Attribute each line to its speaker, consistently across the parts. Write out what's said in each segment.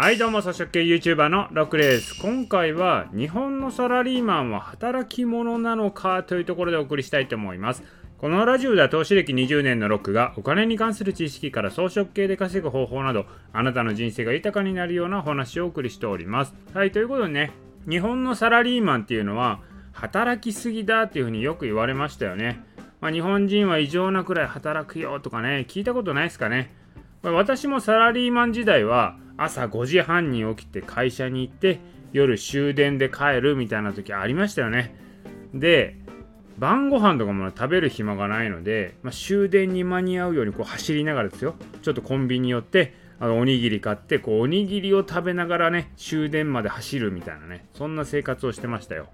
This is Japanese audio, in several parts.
Speaker 1: はいどうも草食系 YouTuber のロックです。今回は日本のサラリーマンは働き者なのかというところでお送りしたいと思います。このラジオでは投資歴20年のロックがお金に関する知識から装飾系で稼ぐ方法などあなたの人生が豊かになるようなお話をお送りしております。はいということでね日本のサラリーマンっていうのは働きすぎだっていうふうによく言われましたよね。まあ、日本人は異常なくらい働くよとかね聞いたことないですかね。ま私もサラリーマン時代は朝5時半に起きて会社に行って夜終電で帰るみたいな時ありましたよね。で晩ご飯とかも食べる暇がないので、まあ、終電に間に合うようにこう走りながらですよ。ちょっとコンビニ寄ってあのおにぎり買ってこうおにぎりを食べながらね終電まで走るみたいなねそんな生活をしてましたよ。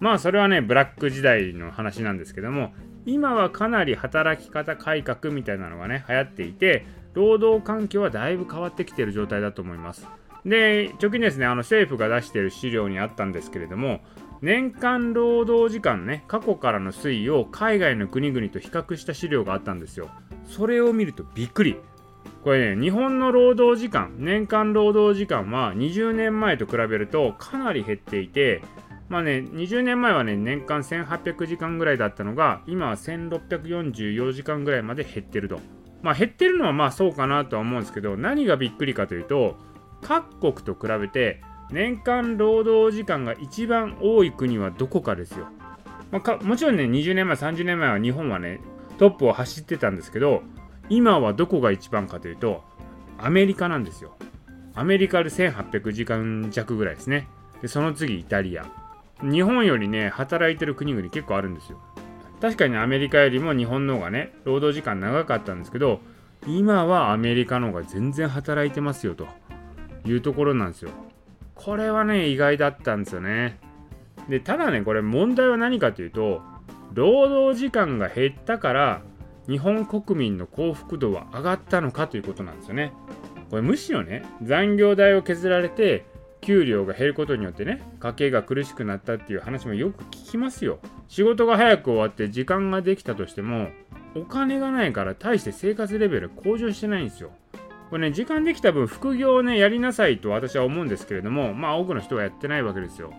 Speaker 1: まあそれはねブラック時代の話なんですけども今はかなり働き方改革みたいなのがね流行っていて労働環境はだいぶ変わってきている状態だと思います。で、直近ですね、あの政府が出している資料にあったんですけれども、年間労働時間ね、過去からの推移を海外の国々と比較した資料があったんですよ。それを見るとびっくり。これね、日本の労働時間、年間労働時間は20年前と比べるとかなり減っていて、まあね、20年前はね、年間1800時間ぐらいだったのが、今は1644時間ぐらいまで減ってると。まあ減ってるのはまあそうかなとは思うんですけど何がびっくりかというと各国と比べて年間労働時間が一番多い国はどこかですよ。まあ、もちろんね20年前30年前は日本はねトップを走ってたんですけど今はどこが一番かというとアメリカなんですよ。アメリカで1800時間弱ぐらいですね。でその次イタリア。日本よりね働いてる国々結構あるんですよ。確かにアメリカよりも日本の方がね労働時間長かったんですけど今はアメリカの方が全然働いてますよというところなんですよ。これはね意外だったんですよね。でただねこれ問題は何かというと労働時間が減ったから日本国民の幸福度は上がったのかということなんですよね。これむしろね残業代を削られて給料が減ることによってね家計が苦しくなったっていう話もよく聞きますよ。仕事が早く終わって時間ができたとしてもお金がないから大して生活レベル向上してないんですよ。これね時間できた分副業をねやりなさいと私は思うんですけれどもまあ多くの人はやってないわけですよ。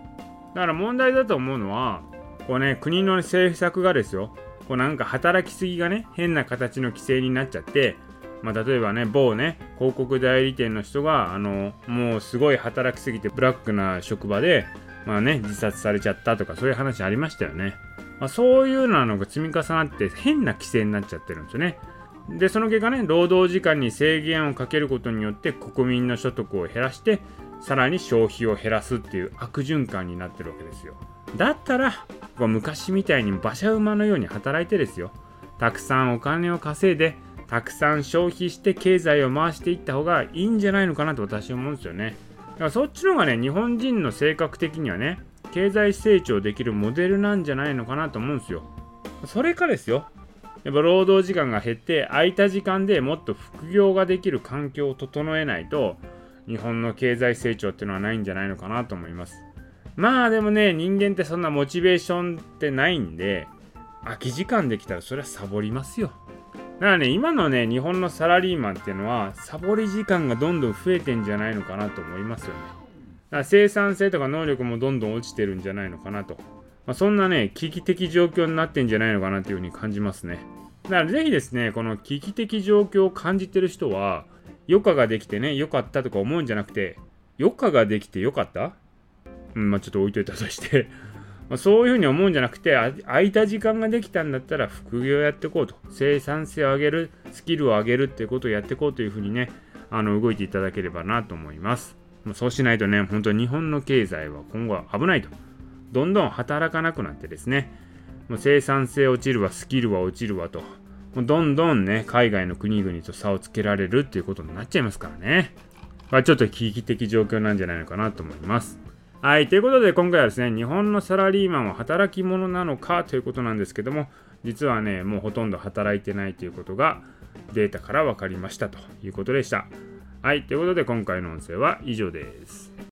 Speaker 1: だから問題だと思うのはこうね国の政策がですよ。こうなんか働きすぎがね変な形の規制になっちゃってまあ、例えばね某ね広告代理店の人があのもうすごい働きすぎてブラックな職場でまあね自殺されちゃったとかそういう話ありましたよね、まあ、そういうのが積み重なって変な規制になっちゃってるんですよね。でその結果ね労働時間に制限をかけることによって国民の所得を減らしてさらに消費を減らすっていう悪循環になってるわけですよ。だったら昔みたいに馬車馬のように働いてですよ。たくさんお金を稼いでたくさん消費して経済を回していった方がいいんじゃないのかなと私は思うんですよね。だからそっちの方がね、日本人の性格的にはね、経済成長できるモデルなんじゃないのかなと思うんですよ。それかですよ。やっぱ労働時間が減って空いた時間でもっと副業ができる環境を整えないと日本の経済成長っていうのはないんじゃないのかなと思います。まあでもね人間ってそんなモチベーションってないんで空き時間できたらそれはサボりますよ。だからね、今のね、日本のサラリーマンっていうのは、サボり時間がどんどん増えてんじゃないのかなと思いますよね。だから生産性とか能力もどんどん落ちてるんじゃないのかなと。まあ、そんなね、危機的状況になってんじゃないのかなというふうに感じますね。だからぜひですね、この危機的状況を感じてる人は、余暇ができてね、良かったとか思うんじゃなくて、余暇ができて良かった？うん、まあちょっと置いといたとしてまあ、そういうふうに思うんじゃなくて空いた時間ができたんだったら副業やっていこうと。生産性を上げるスキルを上げるっていうことをやっていこうというふうにねあの動いていただければなと思います。そうしないとね本当に日本の経済は今後は危ないと。どんどん働かなくなってですね。もう生産性落ちるわスキルは落ちるわと。もうどんどんね海外の国々と差をつけられるっていうことになっちゃいますからね、まあ、ちょっと危機的状況なんじゃないのかなと思います。はい、ということで今回はですね、日本のサラリーマンは働き者なのかということなんですけども、実はね、もうほとんど働いてないということがデータから分かりましたということでした。はい、ということで今回の音声は以上です。